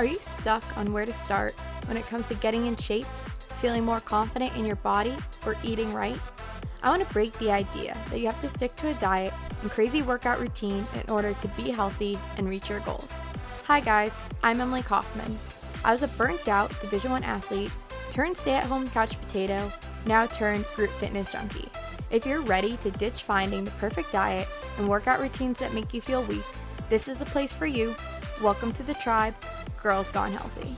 Are you stuck on where to start when it comes to getting in shape, feeling more confident in your body, or eating right? I want to break the idea that you have to stick to a diet and crazy workout routine in order to be healthy and reach your goals. Hi guys, I'm Emily Kaufman. I was a burnt out Division 1 athlete, turned stay-at-home couch potato, now turned group fitness junkie. If you're ready to ditch finding the perfect diet and workout routines that make you feel weak, this is the place for you. Welcome to the tribe Girls Gone Healthy.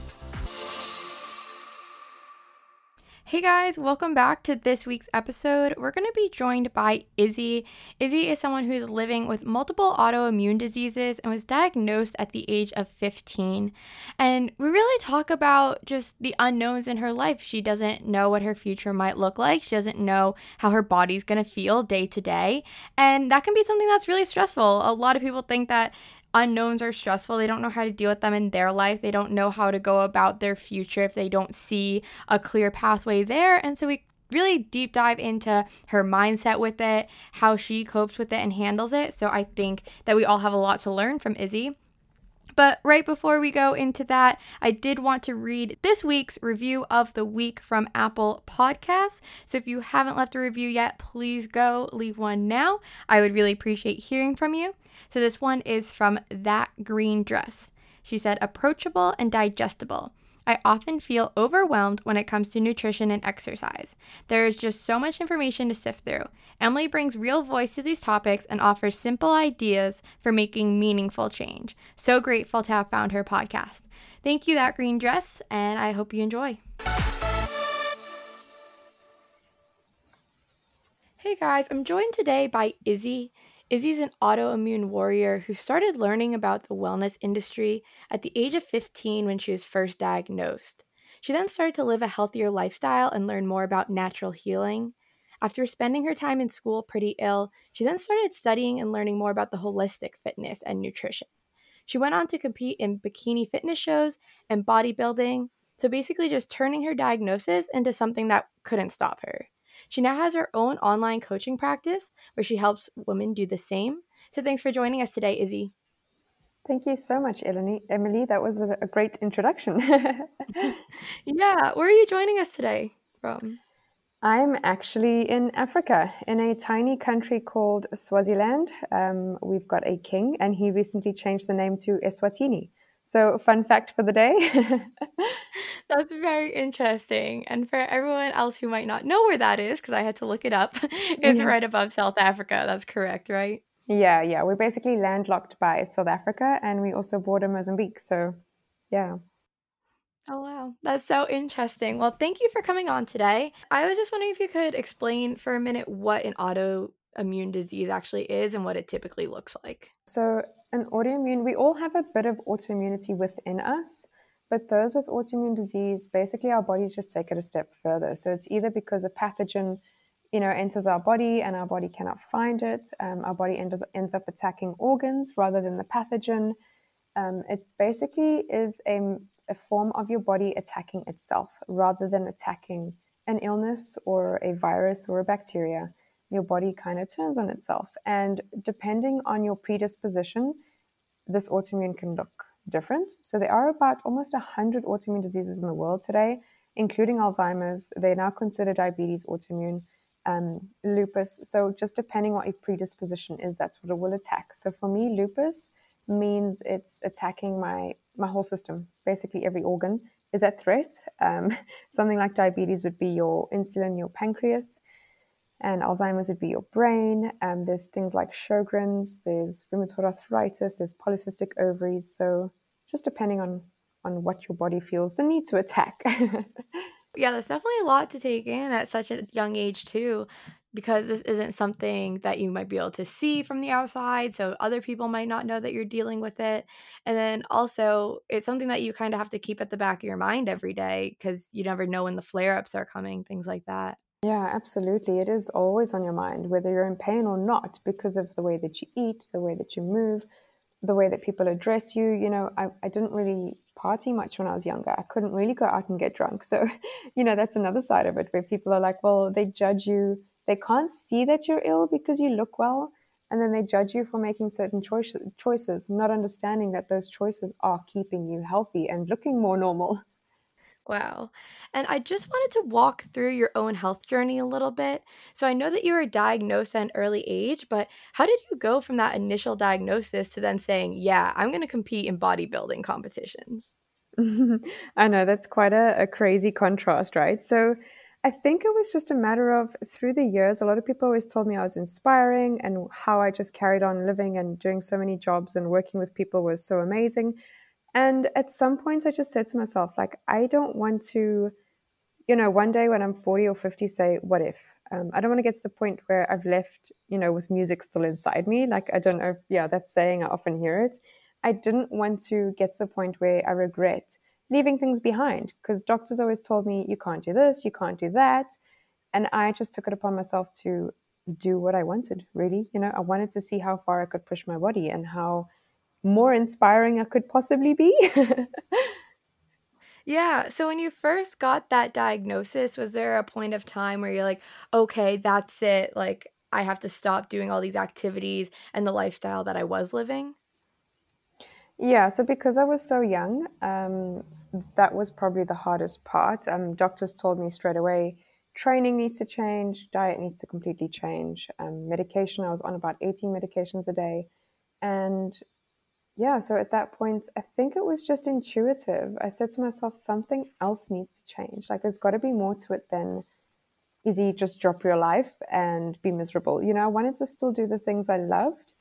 Hey guys, welcome back to this week's episode. We're going to be joined by Izzy. Izzy is someone who's living with multiple autoimmune diseases and was diagnosed at the age of 15. And we really talk about just the unknowns in her life. She doesn't know what her future might look like, she doesn't know how her body's going to feel day to day. And that can be something that's really stressful. A lot of people think that unknowns are stressful. They don't know how to deal with them in their life. They don't know how to go about their future if they don't see a clear pathway there. And so we really deep dive into her mindset with it, how she copes with it and handles it. So I think that we all have a lot to learn from Izzy. But right before we go into that, I did want to read this week's review of the week from Apple Podcasts. So if you haven't left a review yet, please go leave one now. I would really appreciate hearing from you. So this one is from That Green Dress. She said, approachable and digestible. I often feel overwhelmed when it comes to nutrition and exercise. There is just so much information to sift through. Emily brings real voice to these topics and offers simple ideas for making meaningful change. So grateful to have found her podcast. Thank you, That Green Dress, and I hope you enjoy. Hey guys, I'm joined today by Izzy. Izzy's an autoimmune warrior who started learning about the wellness industry at the age of 15 when she was first diagnosed. She then started to live a healthier lifestyle and learn more about natural healing. After spending her time in school pretty ill, she then started studying and learning more about the holistic fitness and nutrition. She went on to compete in bikini fitness shows and bodybuilding, so basically just turning her diagnosis into something that couldn't stop her. She now has her own online coaching practice where she helps women do the same. So thanks for joining us today, Izzy. Thank you so much, Emily. That was a, great introduction. yeah, where are you joining us today from? I'm actually in Africa, in a tiny country called Swaziland. Um, we've got a king, and he recently changed the name to Eswatini. So, fun fact for the day. That's very interesting. And for everyone else who might not know where that is, because I had to look it up, it's yeah. right above South Africa. That's correct, right? Yeah, yeah. We're basically landlocked by South Africa and we also border Mozambique. So, yeah. Oh, wow. That's so interesting. Well, thank you for coming on today. I was just wondering if you could explain for a minute what an autoimmune disease actually is and what it typically looks like. So, an autoimmune, we all have a bit of autoimmunity within us, but those with autoimmune disease, basically our bodies just take it a step further. So it's either because a pathogen, you know, enters our body and our body cannot find it. Um, our body ends, ends up attacking organs rather than the pathogen. Um, it basically is a, a form of your body attacking itself rather than attacking an illness or a virus or a bacteria your body kind of turns on itself. And depending on your predisposition, this autoimmune can look different. So there are about almost 100 autoimmune diseases in the world today, including Alzheimer's. They're now consider diabetes autoimmune, um, lupus. So just depending what your predisposition is, that's what it will attack. So for me, lupus means it's attacking my my whole system, basically every organ is at threat. Um, something like diabetes would be your insulin, your pancreas and Alzheimer's would be your brain. Um, there's things like Sjogren's, there's rheumatoid arthritis, there's polycystic ovaries. So just depending on on what your body feels the need to attack. yeah, that's definitely a lot to take in at such a young age too, because this isn't something that you might be able to see from the outside. So other people might not know that you're dealing with it. And then also, it's something that you kind of have to keep at the back of your mind every day because you never know when the flare ups are coming, things like that. Yeah, absolutely. It is always on your mind, whether you're in pain or not, because of the way that you eat, the way that you move, the way that people address you. You know, I, I didn't really party much when I was younger. I couldn't really go out and get drunk. So, you know, that's another side of it where people are like, well, they judge you. They can't see that you're ill because you look well. And then they judge you for making certain choice- choices, not understanding that those choices are keeping you healthy and looking more normal. Wow. And I just wanted to walk through your own health journey a little bit. So I know that you were diagnosed at an early age, but how did you go from that initial diagnosis to then saying, yeah, I'm going to compete in bodybuilding competitions? I know that's quite a, a crazy contrast, right? So I think it was just a matter of through the years, a lot of people always told me I was inspiring and how I just carried on living and doing so many jobs and working with people was so amazing. And at some points, I just said to myself, like, I don't want to, you know, one day when I'm 40 or 50, say, what if? Um, I don't want to get to the point where I've left, you know, with music still inside me. Like, I don't know, yeah, that saying, I often hear it. I didn't want to get to the point where I regret leaving things behind because doctors always told me, you can't do this, you can't do that. And I just took it upon myself to do what I wanted, really. You know, I wanted to see how far I could push my body and how more inspiring I could possibly be. yeah. So when you first got that diagnosis, was there a point of time where you're like, okay, that's it? Like, I have to stop doing all these activities and the lifestyle that I was living? Yeah, so because I was so young, um, that was probably the hardest part. Um, doctors told me straight away training needs to change, diet needs to completely change. Um, medication, I was on about 18 medications a day. And yeah, so at that point, I think it was just intuitive. I said to myself, something else needs to change. Like, there's got to be more to it than easy, just drop your life and be miserable. You know, I wanted to still do the things I loved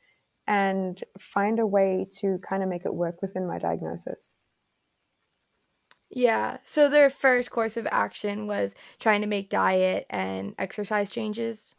and find a way to kind of make it work within my diagnosis. Yeah. So their first course of action was trying to make diet and exercise changes.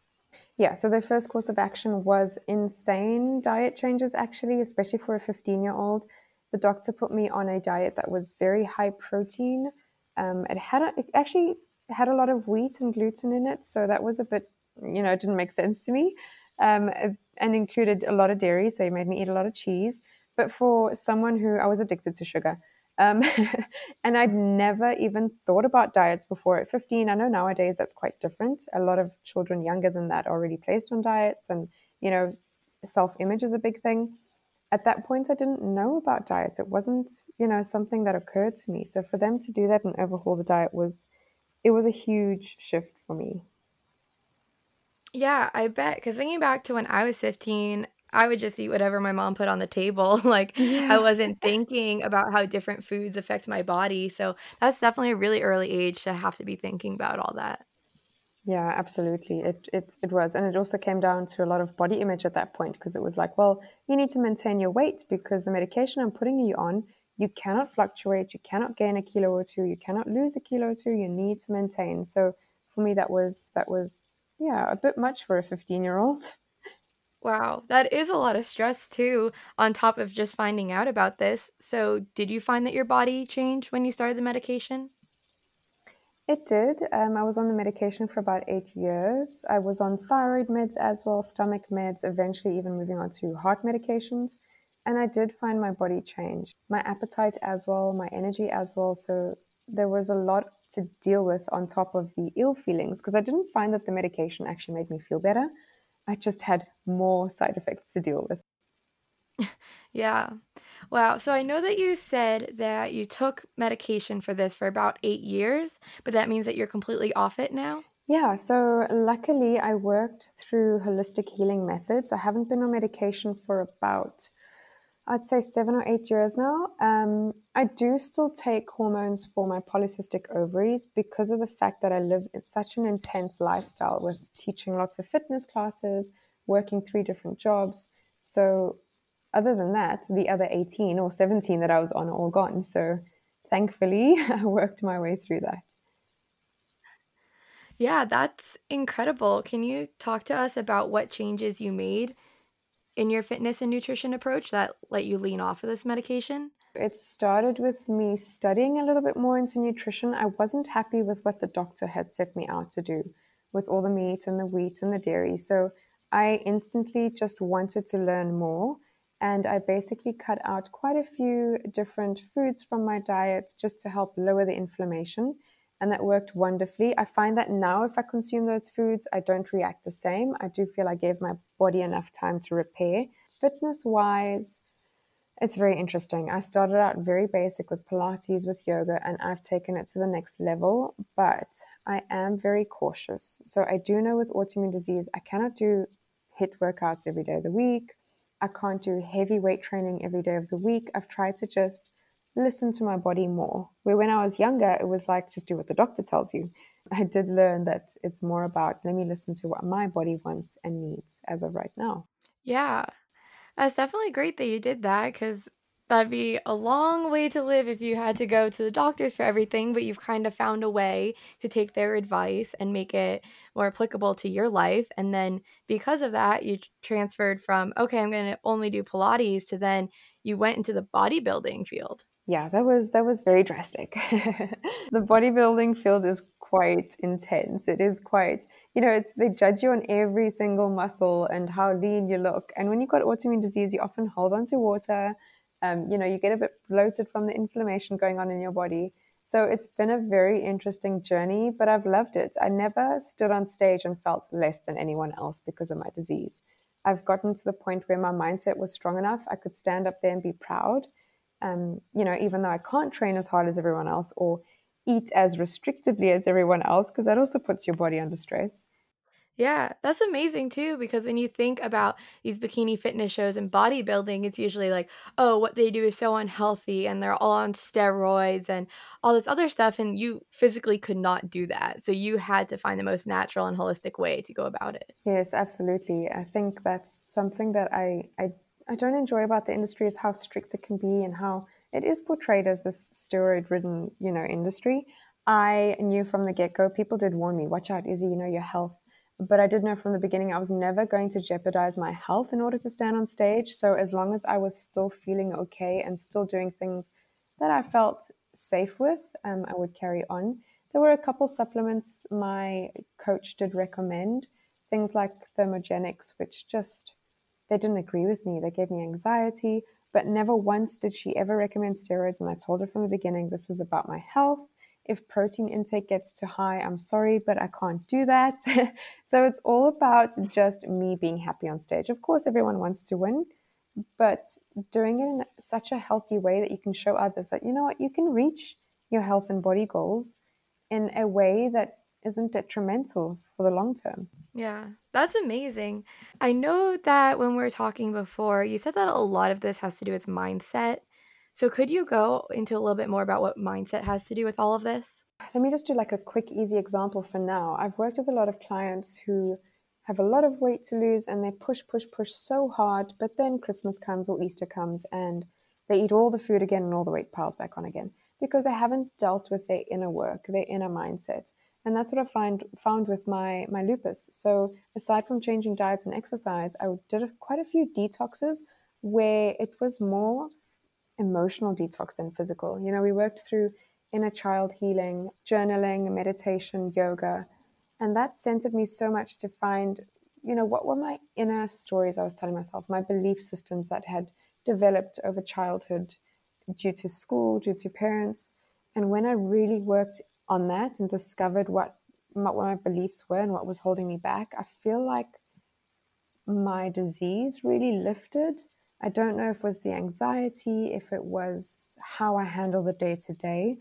Yeah, so their first course of action was insane diet changes, actually, especially for a 15 year old. The doctor put me on a diet that was very high protein. Um, it had a, it actually had a lot of wheat and gluten in it, so that was a bit, you know, it didn't make sense to me. Um, and included a lot of dairy, so he made me eat a lot of cheese. But for someone who I was addicted to sugar, um, and I'd never even thought about diets before at 15. I know nowadays that's quite different. A lot of children younger than that are already placed on diets, and you know, self image is a big thing. At that point, I didn't know about diets. It wasn't, you know, something that occurred to me. So for them to do that and overhaul the diet was, it was a huge shift for me. Yeah, I bet. Because thinking back to when I was 15, I would just eat whatever my mom put on the table. like, I wasn't thinking about how different foods affect my body. So that's definitely a really early age to have to be thinking about all that. Yeah, absolutely. It, it it was, and it also came down to a lot of body image at that point because it was like, well, you need to maintain your weight because the medication I'm putting you on, you cannot fluctuate, you cannot gain a kilo or two, you cannot lose a kilo or two. You need to maintain. So for me, that was that was yeah a bit much for a 15 year old. Wow, that is a lot of stress too, on top of just finding out about this. So, did you find that your body changed when you started the medication? It did. Um, I was on the medication for about eight years. I was on thyroid meds as well, stomach meds, eventually even moving on to heart medications. And I did find my body change, my appetite as well, my energy as well. So there was a lot to deal with on top of the ill feelings because I didn't find that the medication actually made me feel better. I just had more side effects to deal with. Yeah. Wow. So I know that you said that you took medication for this for about eight years, but that means that you're completely off it now? Yeah, so luckily I worked through holistic healing methods. I haven't been on medication for about I'd say seven or eight years now. Um, I do still take hormones for my polycystic ovaries because of the fact that I live in such an intense lifestyle with teaching lots of fitness classes, working three different jobs. So, other than that, the other 18 or 17 that I was on are all gone. So, thankfully, I worked my way through that. Yeah, that's incredible. Can you talk to us about what changes you made in your fitness and nutrition approach that let you lean off of this medication? It started with me studying a little bit more into nutrition. I wasn't happy with what the doctor had set me out to do with all the meat and the wheat and the dairy. So I instantly just wanted to learn more. And I basically cut out quite a few different foods from my diet just to help lower the inflammation. And that worked wonderfully. I find that now, if I consume those foods, I don't react the same. I do feel I gave my body enough time to repair. Fitness wise, it's very interesting. I started out very basic with Pilates, with yoga, and I've taken it to the next level, but I am very cautious. So I do know with autoimmune disease, I cannot do HIIT workouts every day of the week. I can't do heavy weight training every day of the week. I've tried to just listen to my body more. Where when I was younger, it was like just do what the doctor tells you. I did learn that it's more about let me listen to what my body wants and needs as of right now. Yeah. That's definitely great that you did that because that'd be a long way to live if you had to go to the doctors for everything, but you've kind of found a way to take their advice and make it more applicable to your life. And then because of that, you transferred from, okay, I'm going to only do Pilates to then you went into the bodybuilding field. Yeah, that was that was very drastic. the bodybuilding field is quite intense. It is quite, you know, it's they judge you on every single muscle and how lean you look. And when you've got autoimmune disease, you often hold on to water. Um, you know, you get a bit bloated from the inflammation going on in your body. So it's been a very interesting journey, but I've loved it. I never stood on stage and felt less than anyone else because of my disease. I've gotten to the point where my mindset was strong enough. I could stand up there and be proud. Um, you know, even though I can't train as hard as everyone else or eat as restrictively as everyone else because that also puts your body under stress. Yeah, that's amazing too because when you think about these bikini fitness shows and bodybuilding, it's usually like, oh, what they do is so unhealthy and they're all on steroids and all this other stuff. And you physically could not do that. So you had to find the most natural and holistic way to go about it. Yes, absolutely. I think that's something that I, I, I don't enjoy about the industry is how strict it can be and how it is portrayed as this steroid ridden, you know, industry. I knew from the get go, people did warn me, watch out, Izzy, you know, your health. But I did know from the beginning I was never going to jeopardize my health in order to stand on stage. So as long as I was still feeling okay and still doing things that I felt safe with, um, I would carry on. There were a couple supplements my coach did recommend, things like thermogenics, which just they didn't agree with me. They gave me anxiety but never once did she ever recommend steroids. And I told her from the beginning, this is about my health. If protein intake gets too high, I'm sorry, but I can't do that. so it's all about just me being happy on stage. Of course, everyone wants to win, but doing it in such a healthy way that you can show others that, you know what, you can reach your health and body goals in a way that isn't detrimental for the long term. Yeah, that's amazing. I know that when we were talking before, you said that a lot of this has to do with mindset. So could you go into a little bit more about what mindset has to do with all of this? Let me just do like a quick, easy example for now. I've worked with a lot of clients who have a lot of weight to lose and they push, push, push so hard, but then Christmas comes or Easter comes and they eat all the food again and all the weight piles back on again because they haven't dealt with their inner work, their inner mindset and that's what I find found with my my lupus. So aside from changing diets and exercise, I did quite a few detoxes where it was more emotional detox than physical. You know, we worked through inner child healing, journaling, meditation, yoga, and that centered me so much to find, you know, what were my inner stories I was telling myself, my belief systems that had developed over childhood due to school, due to parents. And when I really worked on that and discovered what my, what my beliefs were and what was holding me back, I feel like my disease really lifted. I don't know if it was the anxiety, if it was how I handle the day to day,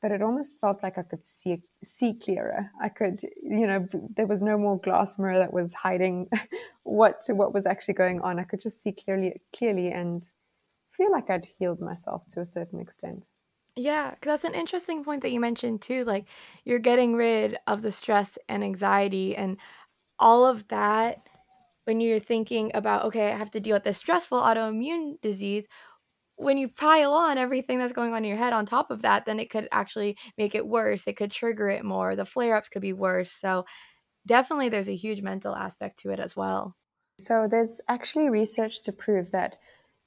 but it almost felt like I could see see clearer. I could, you know, there was no more glass mirror that was hiding what what was actually going on. I could just see clearly clearly and feel like I'd healed myself to a certain extent. Yeah, because that's an interesting point that you mentioned too. Like you're getting rid of the stress and anxiety and all of that when you're thinking about, okay, I have to deal with this stressful autoimmune disease. When you pile on everything that's going on in your head on top of that, then it could actually make it worse. It could trigger it more. The flare ups could be worse. So, definitely, there's a huge mental aspect to it as well. So, there's actually research to prove that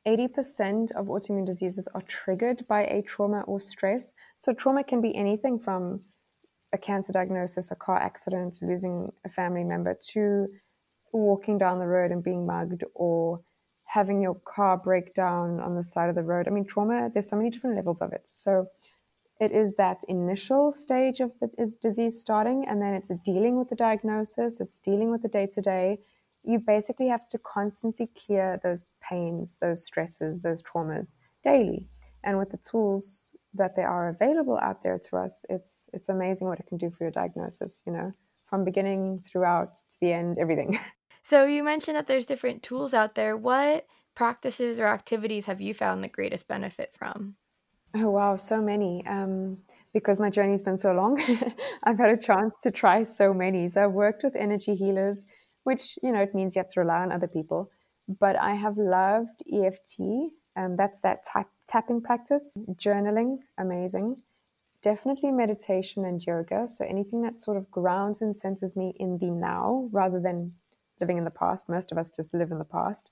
80% of autoimmune diseases are triggered by a trauma or stress. So, trauma can be anything from a cancer diagnosis, a car accident, losing a family member, to walking down the road and being mugged, or having your car break down on the side of the road. I mean, trauma, there's so many different levels of it. So, it is that initial stage of the disease starting, and then it's dealing with the diagnosis, it's dealing with the day to day. You basically have to constantly clear those pains, those stresses, those traumas daily. And with the tools that there are available out there to us, it's it's amazing what it can do for your diagnosis. You know, from beginning throughout to the end, everything. So you mentioned that there's different tools out there. What practices or activities have you found the greatest benefit from? Oh, wow, so many. Um, because my journey's been so long, I've had a chance to try so many. So I've worked with energy healers, which, you know, it means you have to rely on other people. But I have loved EFT. Um, that's that tapping practice, journaling, amazing. Definitely meditation and yoga. So anything that sort of grounds and senses me in the now rather than living in the past. Most of us just live in the past.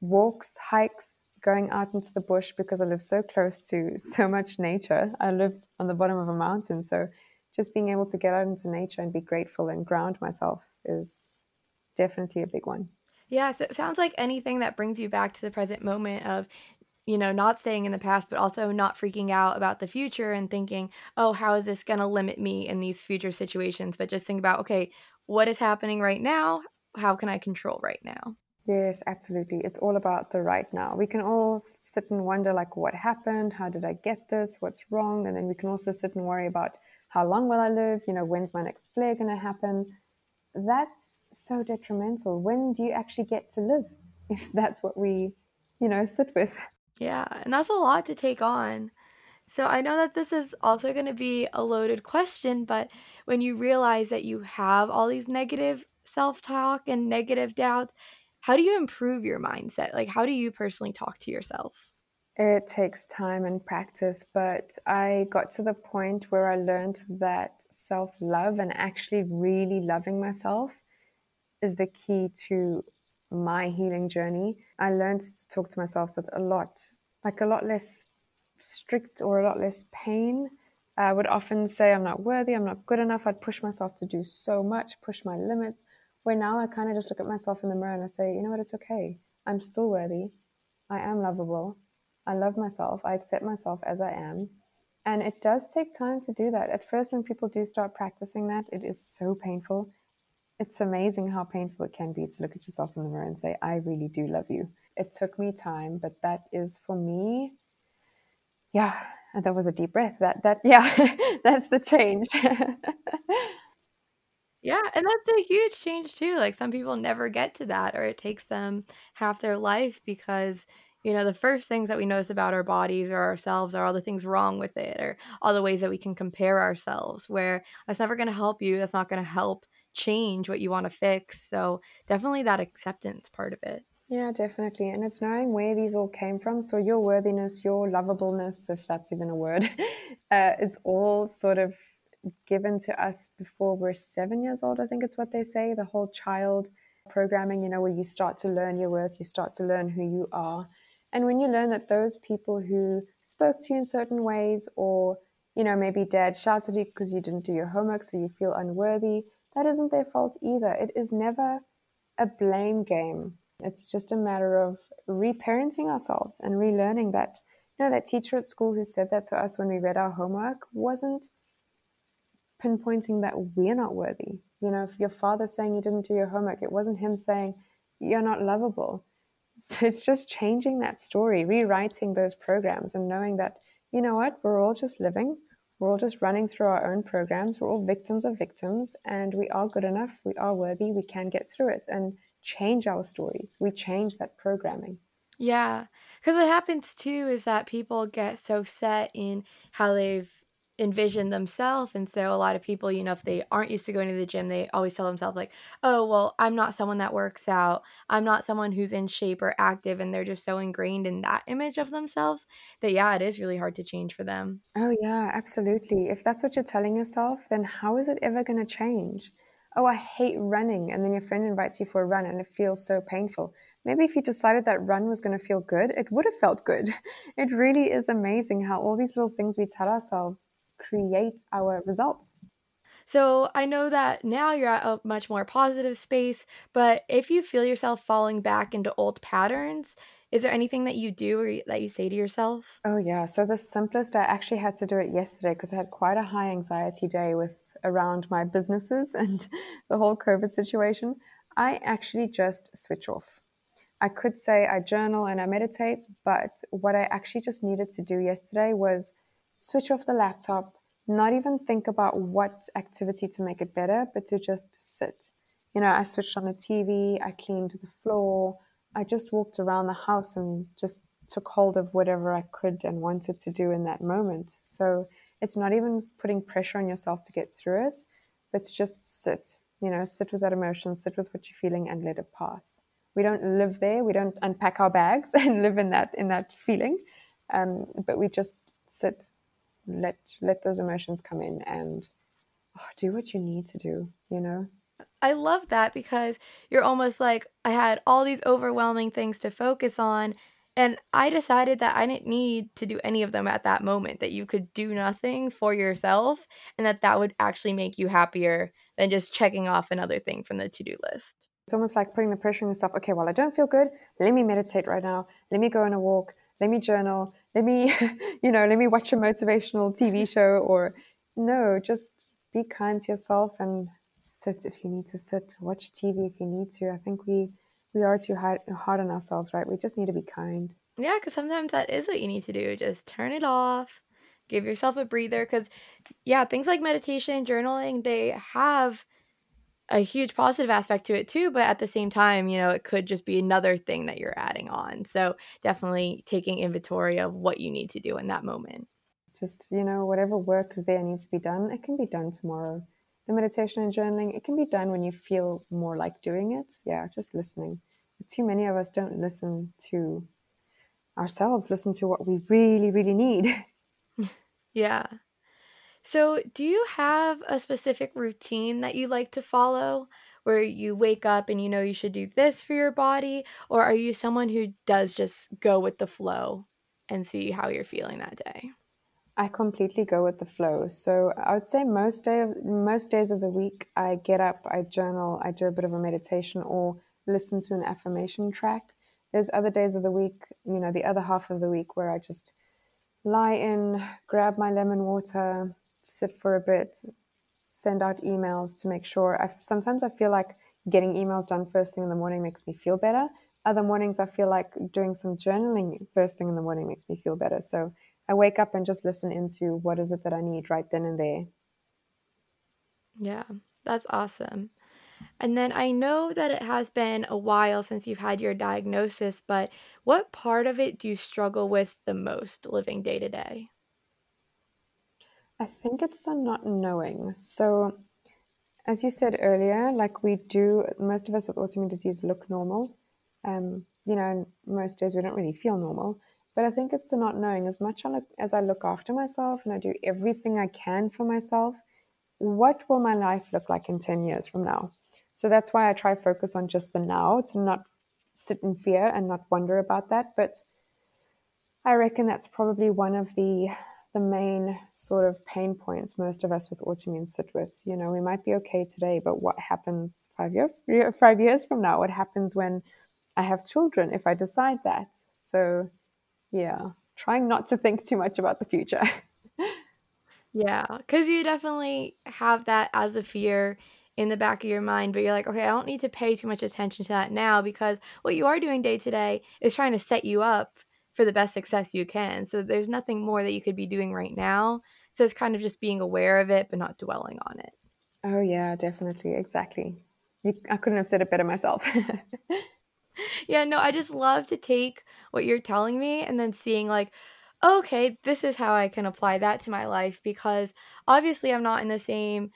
Walks, hikes, going out into the bush because I live so close to so much nature. I live on the bottom of a mountain. So just being able to get out into nature and be grateful and ground myself is definitely a big one. Yeah, so it sounds like anything that brings you back to the present moment of, you know, not staying in the past, but also not freaking out about the future and thinking, oh, how is this going to limit me in these future situations? But just think about, okay, what is happening right now? How can I control right now? Yes, absolutely. It's all about the right now. We can all sit and wonder, like, what happened? How did I get this? What's wrong? And then we can also sit and worry about how long will I live? You know, when's my next flare going to happen? That's so detrimental. When do you actually get to live if that's what we, you know, sit with? Yeah, and that's a lot to take on. So I know that this is also going to be a loaded question, but when you realize that you have all these negative self talk and negative doubts, how do you improve your mindset? Like, how do you personally talk to yourself? It takes time and practice, but I got to the point where I learned that self love and actually really loving myself is the key to my healing journey. I learned to talk to myself with a lot, like a lot less strict or a lot less pain. I would often say, I'm not worthy, I'm not good enough. I'd push myself to do so much, push my limits, where now I kind of just look at myself in the mirror and I say, you know what, it's okay. I'm still worthy. I am lovable. I love myself. I accept myself as I am. And it does take time to do that. At first, when people do start practicing that, it is so painful. It's amazing how painful it can be to look at yourself in the mirror and say, I really do love you. It took me time, but that is for me, yeah, that was a deep breath. That, that, yeah, that's the change. Yeah, and that's a huge change too. Like some people never get to that or it takes them half their life because you know, the first things that we notice about our bodies or ourselves are all the things wrong with it or all the ways that we can compare ourselves where that's never going to help you. That's not going to help change what you want to fix. So, definitely that acceptance part of it. Yeah, definitely. And it's knowing where these all came from. So, your worthiness, your lovableness, if that's even a word, uh, is all sort of given to us before we're seven years old. I think it's what they say. The whole child programming, you know, where you start to learn your worth, you start to learn who you are. And when you learn that those people who spoke to you in certain ways, or, you know, maybe dad shouted at you because you didn't do your homework, so you feel unworthy, that isn't their fault either. It is never a blame game. It's just a matter of reparenting ourselves and relearning that. You know, that teacher at school who said that to us when we read our homework wasn't pinpointing that we're not worthy. You know, if your father's saying you didn't do your homework, it wasn't him saying you're not lovable. So it's just changing that story, rewriting those programs, and knowing that, you know what, we're all just living. We're all just running through our own programs. We're all victims of victims, and we are good enough. We are worthy. We can get through it and change our stories. We change that programming. Yeah. Because what happens too is that people get so set in how they've envision themselves and so a lot of people you know if they aren't used to going to the gym they always tell themselves like oh well i'm not someone that works out. I'm not someone who's in shape or active and they're just so ingrained in that image of themselves that yeah it is really hard to change for them. Oh yeah absolutely. If that's what you're telling yourself then how is it ever going to change? Oh i hate running and then your friend invites you for a run and it feels so painful. Maybe if you decided that run was going to feel good it would have felt good. It really is amazing how all these little things we tell ourselves create our results. So I know that now you're at a much more positive space, but if you feel yourself falling back into old patterns, is there anything that you do or that you say to yourself? Oh, yeah. So, the simplest, I actually had to do it yesterday because I had quite a high anxiety day with around my businesses and the whole COVID situation. I actually just switch off. I could say I journal and I meditate, but what I actually just needed to do yesterday was switch off the laptop, not even think about what activity to make it better, but to just sit. You know, I switched on the TV, I cleaned the floor, I just walked around the house and just took hold of whatever I could and wanted to do in that moment. So it's not even putting pressure on yourself to get through it, but just sit, you know, sit with that emotion, sit with what you're feeling and let it pass. We don't live there, we don't unpack our bags and live in that in that feeling. Um, but we just sit, let let those emotions come in and oh, do what you need to do, you know. I love that because you're almost like, I had all these overwhelming things to focus on, and I decided that I didn't need to do any of them at that moment, that you could do nothing for yourself, and that that would actually make you happier than just checking off another thing from the to do list. It's almost like putting the pressure on yourself. Okay, well, I don't feel good. Let me meditate right now. Let me go on a walk. Let me journal. Let me, you know, let me watch a motivational TV show or no, just be kind to yourself and sit if you need to sit, watch TV if you need to. I think we we are too hard, hard on ourselves, right? We just need to be kind. Yeah, because sometimes that is what you need to do. Just turn it off, give yourself a breather. Because, yeah, things like meditation, journaling, they have a huge positive aspect to it too. But at the same time, you know, it could just be another thing that you're adding on. So definitely taking inventory of what you need to do in that moment. Just, you know, whatever work is there needs to be done, it can be done tomorrow the meditation and journaling, it can be done when you feel more like doing it. Yeah, just listening. But too many of us don't listen to ourselves, listen to what we really, really need. yeah. So, do you have a specific routine that you like to follow where you wake up and you know you should do this for your body? Or are you someone who does just go with the flow and see how you're feeling that day? I completely go with the flow. So I would say most day of, most days of the week, I get up, I journal, I do a bit of a meditation, or listen to an affirmation track. There's other days of the week, you know, the other half of the week where I just lie in, grab my lemon water, sit for a bit, send out emails to make sure. I, sometimes I feel like getting emails done first thing in the morning makes me feel better. Other mornings, I feel like doing some journaling first thing in the morning makes me feel better. So I wake up and just listen into what is it that I need right then and there. Yeah, that's awesome. And then I know that it has been a while since you've had your diagnosis, but what part of it do you struggle with the most living day to day? I think it's the not knowing. So, as you said earlier, like we do, most of us with autoimmune disease look normal. Um, you know, most days we don't really feel normal. But I think it's the not knowing as much as I look after myself and I do everything I can for myself, what will my life look like in 10 years from now? So that's why I try focus on just the now to not sit in fear and not wonder about that. But I reckon that's probably one of the the main sort of pain points most of us with autoimmune sit with. You know, we might be okay today, but what happens five years five years from now? What happens when I have children if I decide that? So yeah, trying not to think too much about the future. yeah, because you definitely have that as a fear in the back of your mind, but you're like, okay, I don't need to pay too much attention to that now because what you are doing day to day is trying to set you up for the best success you can. So there's nothing more that you could be doing right now. So it's kind of just being aware of it, but not dwelling on it. Oh, yeah, definitely. Exactly. I couldn't have said it better myself. yeah, no, I just love to take what you're telling me and then seeing like, okay, this is how I can apply that to my life because obviously I'm not in the same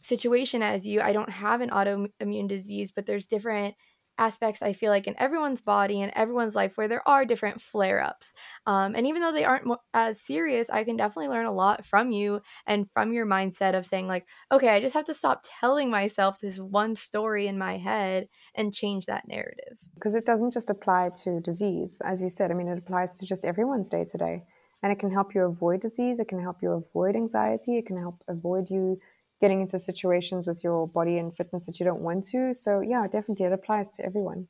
situation as you. I don't have an autoimmune disease, but there's different aspects I feel like in everyone's body and everyone's life where there are different flare ups. Um, and even though they aren't as serious, I can definitely learn a lot from you and from your mindset of saying, like, okay, I just have to stop telling myself this one story in my head and change that narrative. Because it doesn't just apply to disease. As you said, I mean, it applies to just everyone's day to day. And it can help you avoid disease, it can help you avoid anxiety, it can help avoid you getting into situations with your body and fitness that you don't want to. So yeah, definitely it applies to everyone.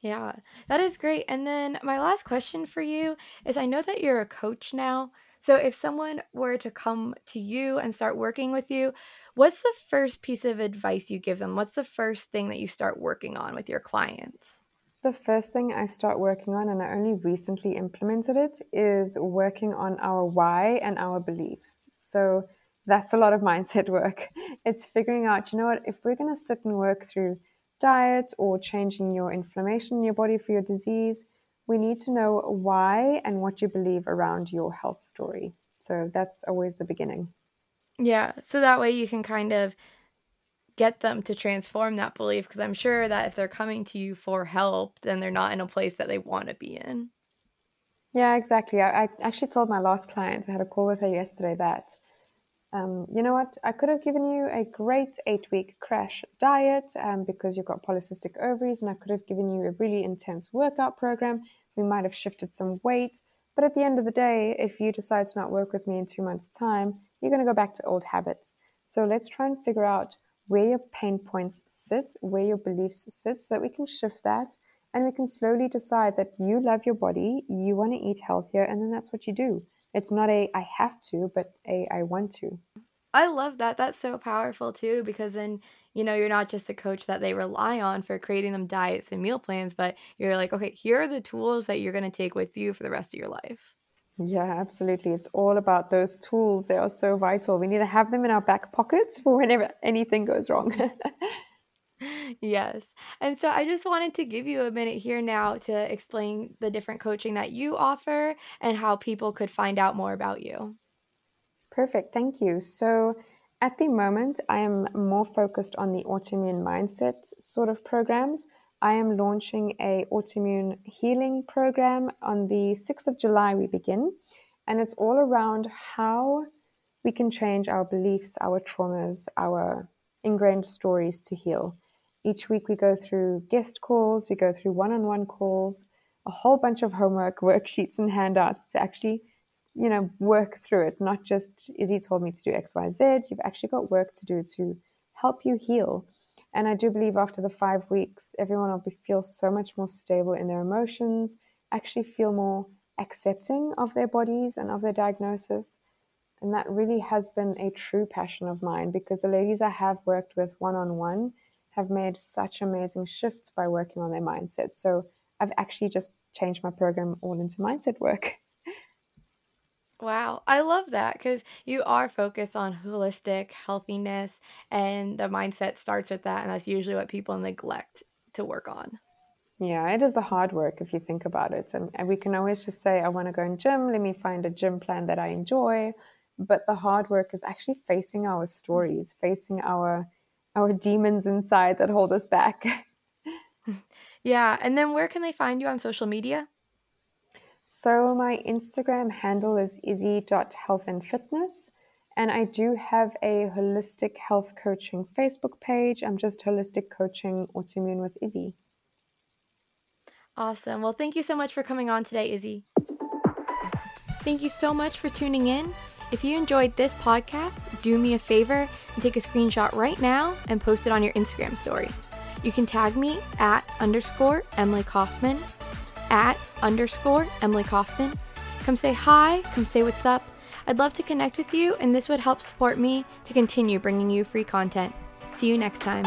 Yeah, that is great. And then my last question for you is I know that you're a coach now. So if someone were to come to you and start working with you, what's the first piece of advice you give them? What's the first thing that you start working on with your clients? The first thing I start working on, and I only recently implemented it, is working on our why and our beliefs. So that's a lot of mindset work. It's figuring out, you know what, if we're going to sit and work through diet or changing your inflammation in your body for your disease, we need to know why and what you believe around your health story. So that's always the beginning. Yeah. So that way you can kind of get them to transform that belief because I'm sure that if they're coming to you for help, then they're not in a place that they want to be in. Yeah, exactly. I, I actually told my last client, I had a call with her yesterday, that um, you know what? I could have given you a great eight week crash diet um, because you've got polycystic ovaries, and I could have given you a really intense workout program. We might have shifted some weight. But at the end of the day, if you decide to not work with me in two months' time, you're going to go back to old habits. So let's try and figure out where your pain points sit, where your beliefs sit, so that we can shift that and we can slowly decide that you love your body, you want to eat healthier, and then that's what you do. It's not a I have to, but a I want to. I love that. That's so powerful too, because then, you know, you're not just a coach that they rely on for creating them diets and meal plans, but you're like, okay, here are the tools that you're going to take with you for the rest of your life. Yeah, absolutely. It's all about those tools. They are so vital. We need to have them in our back pockets for whenever anything goes wrong. yes. And so I just wanted to give you a minute here now to explain the different coaching that you offer and how people could find out more about you. Perfect. Thank you. So, at the moment, I am more focused on the autoimmune mindset sort of programs. I am launching a autoimmune healing program on the 6th of July we begin, and it's all around how we can change our beliefs, our traumas, our ingrained stories to heal. Each week we go through guest calls, we go through one-on-one calls, a whole bunch of homework, worksheets and handouts to actually, you know, work through it. Not just Izzy told me to do X, Y, Z. You've actually got work to do to help you heal. And I do believe after the five weeks, everyone will be, feel so much more stable in their emotions, actually feel more accepting of their bodies and of their diagnosis. And that really has been a true passion of mine because the ladies I have worked with one on one have made such amazing shifts by working on their mindset. So I've actually just changed my program all into mindset work. Wow, I love that because you are focused on holistic healthiness, and the mindset starts with that, and that's usually what people neglect to work on. Yeah, it is the hard work if you think about it. And, and we can always just say, I want to go in gym, let me find a gym plan that I enjoy. But the hard work is actually facing our stories, facing our our demons inside that hold us back. yeah. And then where can they find you on social media? So my Instagram handle is izzy.healthandfitness. And I do have a holistic health coaching Facebook page. I'm just holistic coaching autoimmune with Izzy. Awesome. Well, thank you so much for coming on today, Izzy. Thank you so much for tuning in. If you enjoyed this podcast, do me a favor and take a screenshot right now and post it on your Instagram story. You can tag me at underscore Emily Kaufman, at underscore Emily Kaufman. Come say hi, come say what's up. I'd love to connect with you, and this would help support me to continue bringing you free content. See you next time.